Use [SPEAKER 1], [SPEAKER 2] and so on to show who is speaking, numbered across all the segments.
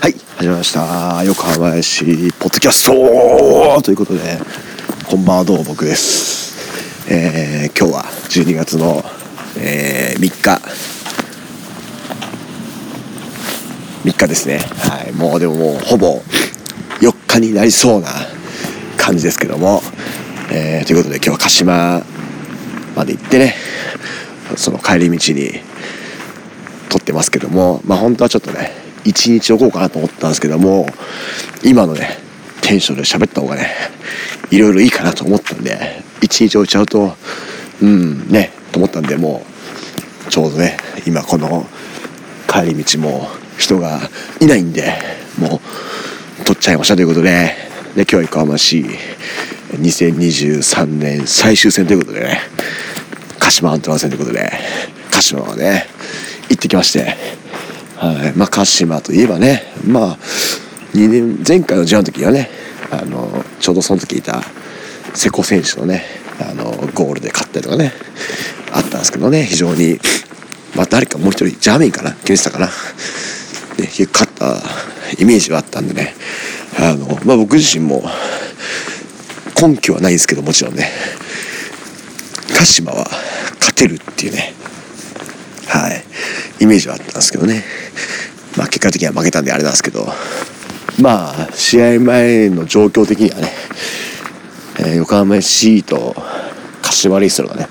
[SPEAKER 1] はい始まりました。横浜市ポッドキャスト。ということでこんばんはどうも僕です。えー、今日は12月の、えー、3日。3日ですね。はいもうでももうほぼ4日になりそうな感じですけども、えー、ということで今日は鹿島まで行ってねその帰り道に撮ってますけども。まあ本当はちょっとね一日置こうかなと思ったんですけども今のねテンションで喋った方がねいろいろいいかなと思ったんで一日置いちゃうとうんねと思ったんでもうちょうどね今この帰り道も人がいないんでもう撮っちゃいましたということでで今日は横浜市2023年最終戦ということでね鹿島アントラー戦ということで鹿島はね行ってきましてはい。まあ鹿島といえばねまあ2年前回の J の時はねあのちょうどその時いた瀬古選手のねあのゴールで勝ったりとかねあったんですけどね非常にまあ誰かもう一人ジャーメインかな決めてたかな、ね、勝ったイメージはあったんでねあの、まあ、僕自身も根拠はないんですけどもちろんね鹿島は勝てるっていうねはいイメージはあったんですけどね。まあ結果的には負けたんであれなんですけどまあ試合前の状況的にはね、えー、横浜 FC と柏レイソルがね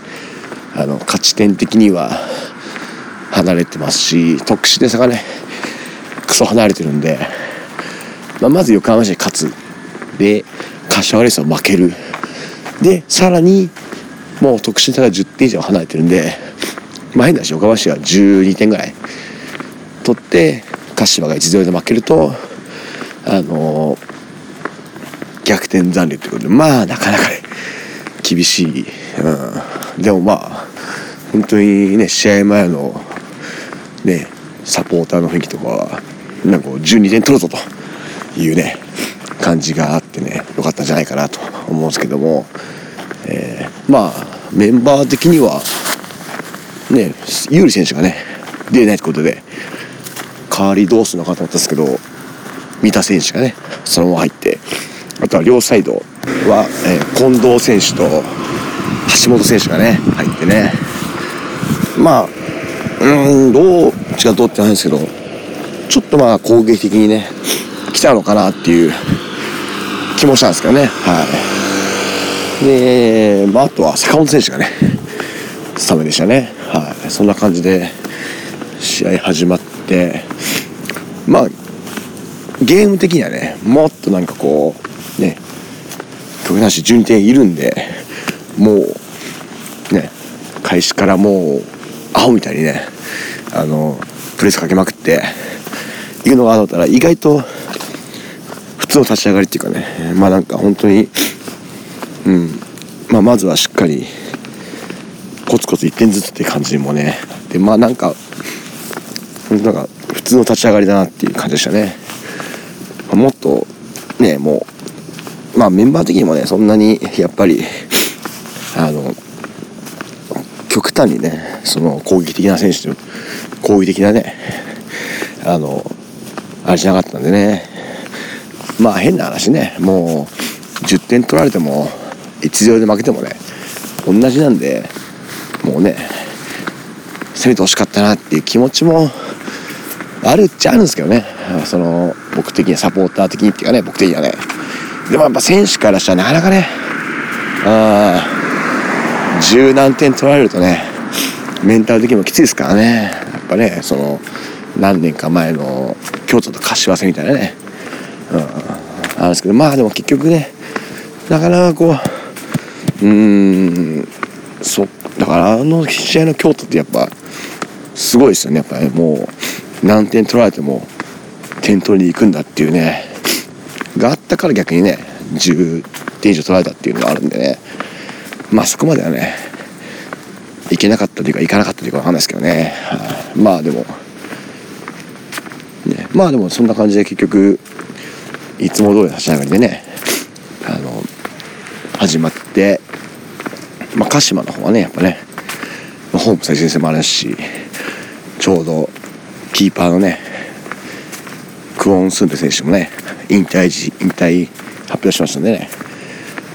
[SPEAKER 1] あの勝ち点的には離れてますし得失点差がねクソ離れてるんで、まあ、まず横浜市勝つ。で柏レイソル負ける。でさらにもう得失点差が10点以上離れてるんでまあ変だし横浜市は12点ぐらい取って柏が1-0で負けるとあの、逆転残留ということでまあなかなかね厳しい、うん、でもまあ本当にね試合前のねサポーターの雰囲気とかはなんか12点取るぞというね感じがあってねよかったんじゃないかなと思うんですけども、えー、まあメンバー的にはね有利選手がね出ないということで代わりどうするのかと思ったんですけど三田選手がねそのまま入ってあとは両サイドは、えー、近藤選手と橋本選手がね入ってね。まあうんどう違うどうってないんですけどちょっとまあ攻撃的にね来たのかなっていう気もしたんですけどね。はい。で、まあ、あとは坂本選手がねスタメンでしたね。はい。そんな感じで試合始まってまあゲーム的にはねもっとなんかこうね極なし順点いるんでもうね開始からもうアホみたいにねあのプレスかけまくっていくのがあったら意外と普通の立ち上がりっていうかねまあなんか本当にうんまあまずはしっかりコツコツ1点ずつって感じもねでまあなんかなんか通の立ち上がりだなっていう感じでしたね、もっとねもうまあメンバー的にもねそんなにやっぱりあの極端にねその攻撃的な選手と攻撃的なねあのあれしなかったんでね。まあ変な話ねもう10点取られても1-0で負けてもね同じなんでもうね攻めてほしかったなっていう気持ちもあるっちゃあるんですけどね。その僕的にサポーター的にっていうかね僕的にはね。でもやっぱ選手からしたらなかなかねあ十何点取られるとねメンタル的にもきついですからね。やっぱねその何年か前の京都と柏戦みたいなね、うん、あるんですけどまあでも結局ねなかなかこううんそだからあの試合の京都ってやっぱすごいですよね。やっぱり、ね、もう何点取られても点取りに行くんだっていうね。があったから逆にね10点以上取られたっていうのがあるんでね。まあそこまではねいけなかったというかいかなかったというか分かんないですけどね、まあでも、ね、まあでもそんな感じで結局いつも通りの立ち上がりでねあの始まってまあ鹿島の方はねやっぱねホーム最終戦もあるしちょうどキーパーのねクオン・スンデ選手もね引退時引退発表しましたんでね。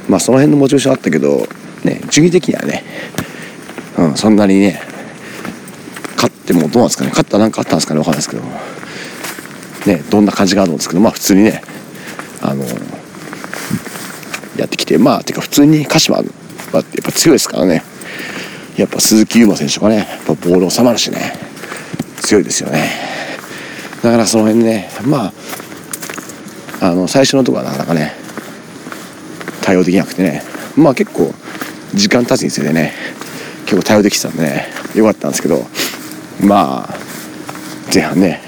[SPEAKER 1] まあその辺のモチベーションあったけどね順位的にはね、うん、そんなにね勝ってもどうなんですかね。勝ったら何かあったんですかね。分かんないですけど。ねどんな感じがあるんですけどまあ普通にねあのやってきてまあてか普通に鹿島はやっぱ強いですからね。やっぱ鈴木優馬選手がねやっぱボール収まるしね。強いですよね。だからその辺ねまああの最初のとこはなかなかね対応できなくてねまあ結構時間経つにつれてね結構対応できてたんでねよかったんですけどまあ前半ね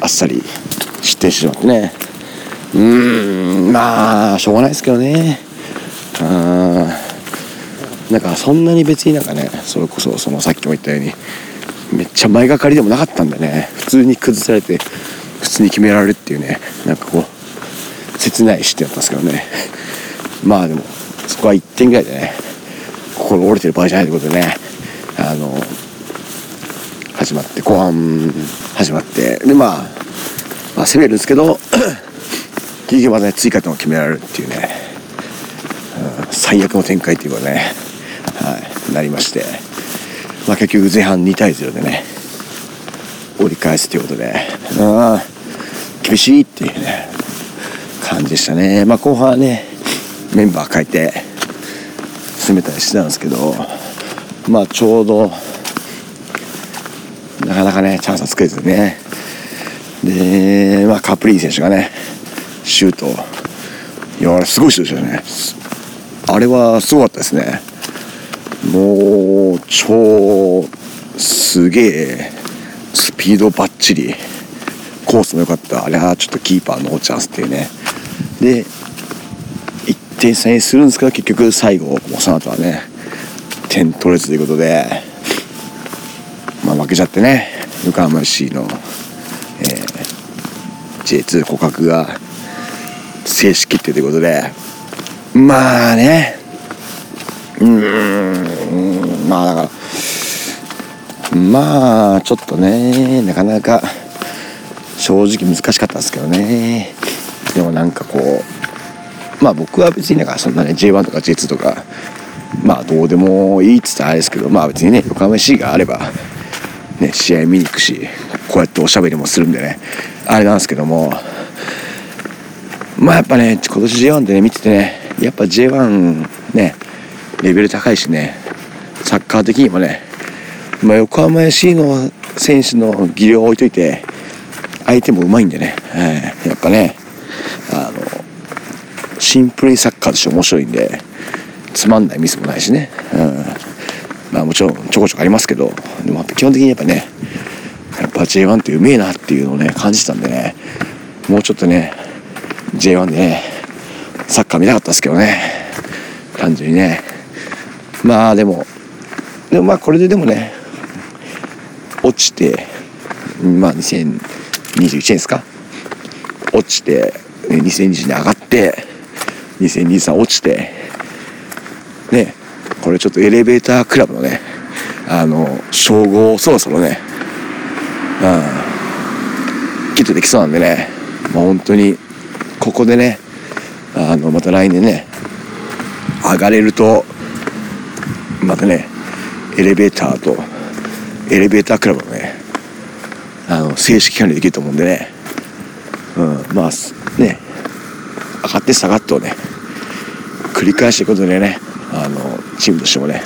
[SPEAKER 1] あっさり失点してしまってねうーんまあしょうがないですけどね。うんなんかそんなに別になんかねそれこそそのさっきも言ったようにめっちゃ前がかりでもなかったんでね。普通に崩されて普通に決められるっていうね。なんかこう切ない視点だったんですけどね。まあでもそこは1点ぐらいでね心折れてる場合じゃないということでね。あの始まって後半始まって。でまあ、まあ、攻めるんですけど 結局またね追加点を決められるっていうね、うん、最悪の展開っていうかね、はい、なりまして、まあ、結局前半2対0でね折り返すということで、うん、厳しいっていうね感じでしたね、まあ、後半はねメンバー変えて攻めたりしてたんですけどまあちょうどなかなかねチャンスは作れずね。でまあカプリー選手がねシュートいやあれすごいシュートでしたね。あれはすごかったですね。もう超すげえスピードばっちりコースも良かった。あれはちょっとキーパーのチャンスっていうね。で1点差にするんですけど結局最後もうその後はね。点取れずということで。まあ負けちゃってね。横浜市の、えー、J2 捕獲が正式決定ということで。まあね。うん。まあだからまあちょっとねなかなか正直難しかったですけどね。でもなんかこうまあ僕は別になんかそんなね J1 とか J2 とかまあどうでもいいっつったらあれですけどまあ別にね横浜 C があればね試合見に行くしこうやっておしゃべりもするんでねあれなんですけどもまあやっぱね今年 J1 でね見ててねやっぱ J1 ねレベル高いしねサッカー的にもね、まあ、横浜 FC の選手の技量を置いといて相手もうまいんでね、えー、やっぱねあのシンプルにサッカーとして面白いんでつまんないミスもないしね、うん、まあもちろんちょこちょこありますけどでも基本的にやっぱねやっぱ J1 ってうめえなっていうのをね感じたんでねもうちょっとね J1 でねサッカー見たかったですけどね。単純にね。まあでもでもまあこれででもね落ちてまあ2021年ですか？落ちて2020年上がって2023落ちてねこれちょっとエレベータークラブのねあの称号をそろそろねうんきっとできそうなんでねまあ本当にここでねあのまた来年ね上がれるとまたねエレベーターとエレベータークラブのねあの正式管理できると思うんでね、うん、まあね上がって下がってをね繰り返していくことでねあのチームとしてもね、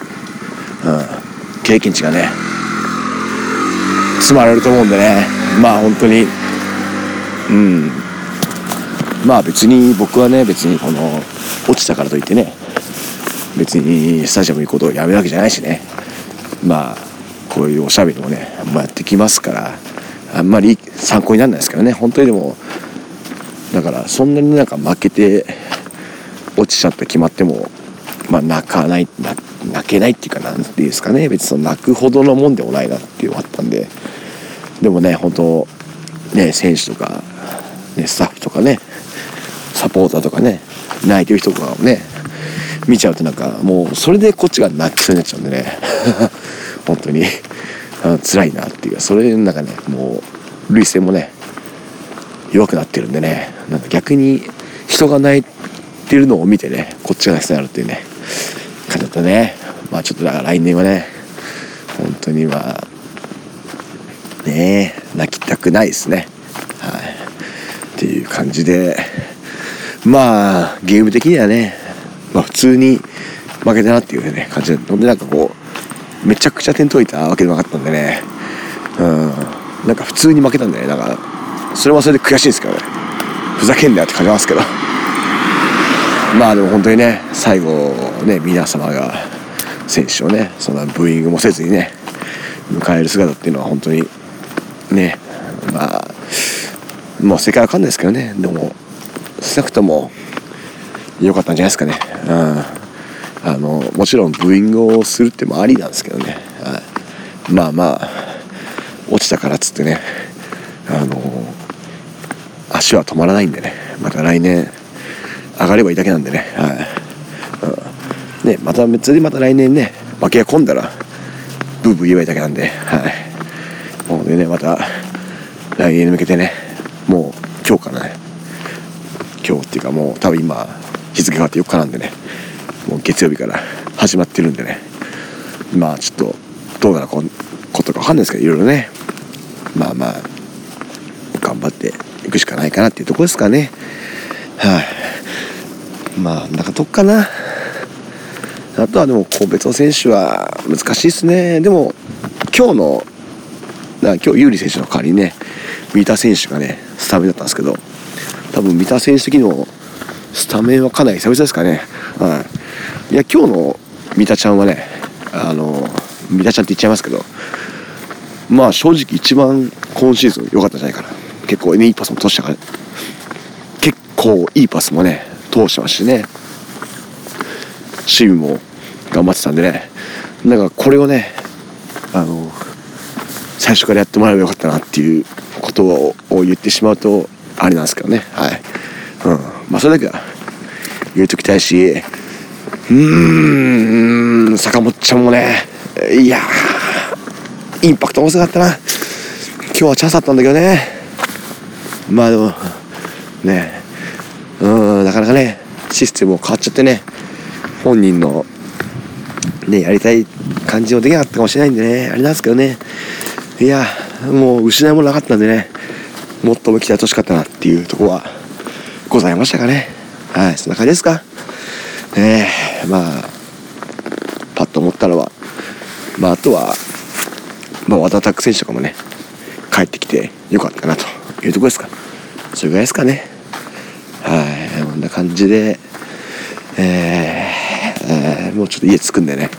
[SPEAKER 1] うん、経験値がね積まれると思うんでね。まあ本当にうん。まあ別に僕はね別にこの落ちたからといってね別にスタジアム行くことをやめるわけじゃないしね。まあこういうおしゃべりもね、まあ、やってきますからあんまり参考にならないですけどね。本当にでもだからそんなになんか負けて落ちちゃって決まってもまあ泣かない泣けないっていうかなんていうんですかね。別にその泣くほどのもんでもないなっていうのがあったんで。でもね本当ね選手とか、ね、スタッフとかねサポーターとかね泣いてる人とかをね見ちゃうとなんかもうそれでこっちが泣きそうになっちゃうんでね。本当に。辛いなっていう。それなんかねもう涙腺もね弱くなってるんでね。なんか逆に人が泣いてるのを見てねこっちが泣きそうになるっていうね感じだったね。まあちょっとだから来年はね本当にまあね泣きたくないですね。はい。っていう感じでまあゲーム的にはね、まあ、普通に負けたなっていうね感じででなんかこうめちゃくちゃ点取れたわけでもなかったんでね。うん。なんか普通に負けたんでね。だからそれはそれで悔しいんですけどね。ふざけんなよって感じますけど。まあでも本当にね最後ね皆様が選手をねそんなブーイングもせずにね迎える姿っていうのは本当にねまあもう世界わかんないですけどね。でも少なくとも良かったんじゃないですかね。うん。あのもちろんブーイングをするってもありなんですけどね、はい、まあまあ落ちたからっつってね。あの足は止まらないんでね。また来年上がればいいだけなんでね,、はい、ねまた別にまた来年ね負けが込んだらブーブー言えばいいだけなんで、はい、もうねまた来年に向けてねもう今日からね。今日っていうかもう多分今日付変わって4日なんでね。もう月曜日から始まってるんでね。まあちょっとどうなることか分かんないですけどいろいろね。まあまあ頑張っていくしかないかなっていうとこですかね。はい、まあなんかどっかな。あとはでも個別の選手は難しいですね。でも今日の今日有利選手の代わりにね三田選手がねスタメンだったんですけど多分三田選手的にもスタメンはかなり久々ですかね、はい、いや今日の三田ちゃんはねあの三田ちゃんって言っちゃいますけどまあ正直一番今シーズン良かったんじゃないかな。結構いいパスも通したから結構いいパスもね通してますしね。守備も頑張ってたんでね。なんかこれをねあの最初からやってもらえばよかったなっていうことを言ってしまうとあれなんですけどね。はい。うん。まあそれだけは言うときたいしうん坂本ちゃんもねいやインパクト多かったな。今日はチャンスだったんだけどね。まあでもねうんなかなかねシステムも変わっちゃってね本人のねやりたい感じもできなかったかもしれないんでねあれなんですけどね。いやもう失いもなかったんでねもっとも期待してほしかったなっていうとこはございましたかね。はいそんな感じですか。ええまあパッと思ったのはまああとはまあ和田拓選手とかもね帰ってきてよかったなというとこですか。それぐらいですかね。はいこんな感じでえー、えー、もうちょっと家着くんでね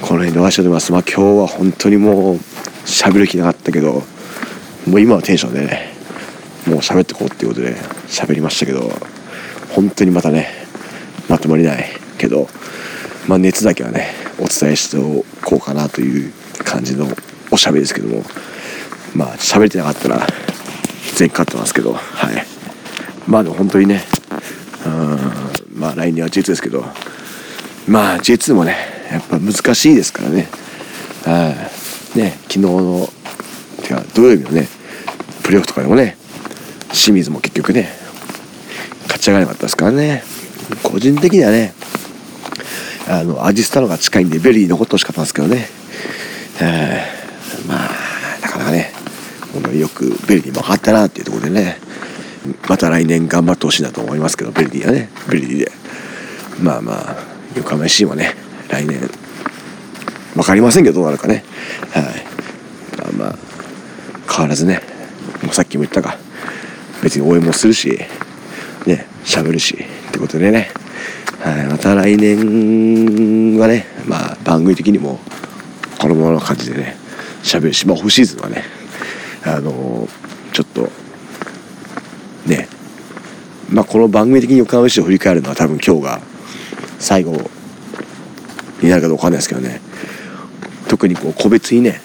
[SPEAKER 1] この辺でお会いしておます。まあ今日は本当にもう喋る気なかったけどもう今はテンションでねもう喋ってこうっていうことで喋りましたけど本当にまたねまとまりないけどまあ熱だけはねお伝えしておこうかなという感じのおしゃべりですけどもまあ喋れてなかったら全カットなんですけどはい。まあでも本当にねうんまあ来年は J2 ですけどまあ J2 もねやっぱ難しいですからね。はい。ね昨日のてか土曜日のねプレーオフとかでもね清水も結局ね勝ち上がらなかったですからね。個人的にはねあの味スタのが近いんでベリー残ってほしかったんですけどね。えー、まあなかなかねよくベルディも上がったなっていうところでねまた来年頑張ってほしいなと思いますけどベルディはねベルディで。まあまあ横浜 FC もね来年分かりませんけどどうなるかね。はい。まあまあ変わらずねもうさっきも言ったが別に応援もするしね喋るし。ってことでね、はい、また来年はねまあ番組的にもこのままの感じでね喋るしまあオフシーズンはねあの、ちょっとねまあこの番組的に横浜市を振り返るのは多分今日が最後になるかどうかわかんないですけどね。特にこう個別にね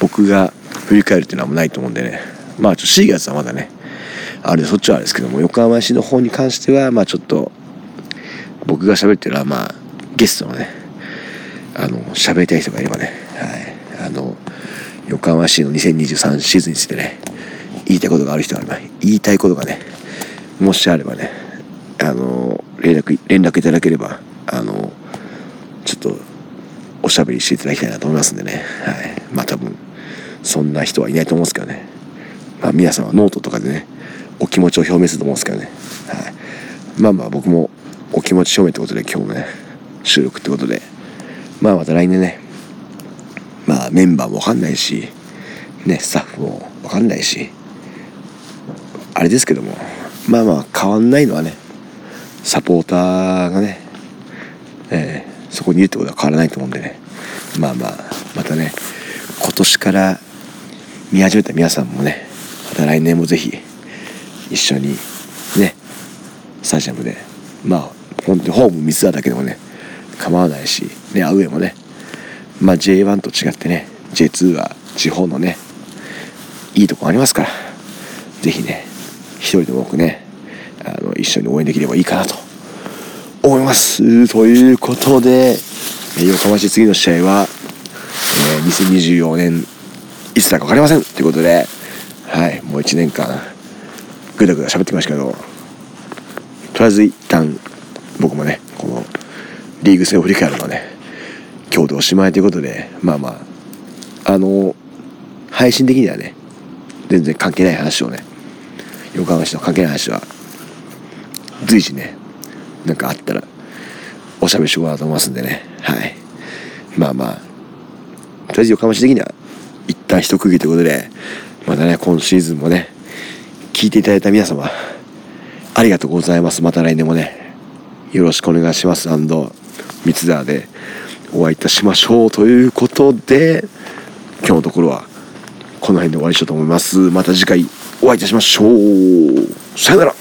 [SPEAKER 1] 僕が振り返るっていうのはもうないと思うんでね。まあちょっと4月はまだねあれそっちはあれですけども横浜市の方に関してはまあちょっと僕が喋ってるのはまあゲストのねあの喋りたい人がいればねはい。あの横浜市の2023シーズンについてね言いたいことがある人があれば言いたいことがねもしあればねあの連絡連絡いただければあのちょっとおしゃべりしていただきたいなと思いますんでねはい。まあ多分そんな人はいないと思うんですけどね。まあ皆さんはノートとかでねお気持ちを表明すると思うんですけどね、はい、まあまあ僕もお気持ち表明ってことで今日もね収録ってことで。まあまた来年ね。まあメンバーもわかんないしねスタッフもわかんないし。あれですけども。まあまあ変わんないのはねサポーターがね、えー、そこにいるってことは変わらないと思うんでね。まあまあまたね今年から見始めた皆さんもねまた来年もぜひ一緒にねスタジアムで。まあ本当にホーム三ツだけでもね構わないしねアウェーもね。まあ J1 と違ってね J2 は地方のねいいとこありますから。是非ね一人でも多くねあの一緒に応援できればいいかなと。思います。ということで横浜市次の試合は、えー、2024年いつだか分かりません。ということではいもう1年間ぐだぐだ喋ってきましたけどとりあえず一旦僕もねこのリーグ戦を振り返るのはね今日でおしまいということでまあまああの配信的にはね全然関係ない話をね横浜市の関係ない話は随時ねなんかあったらおしゃべりしようかなと思いますんでね。はい。まあまあとりあえず横浜市的には一旦一区切りということでまたね今シーズンもね聞いていただいた皆様ありがとうございます。また来年もねよろしくお願いします。三ツ沢でお会いいたしましょうということで今日のところはこの辺で終わりにしようと思います。また次回お会いいたしましょう。さよなら。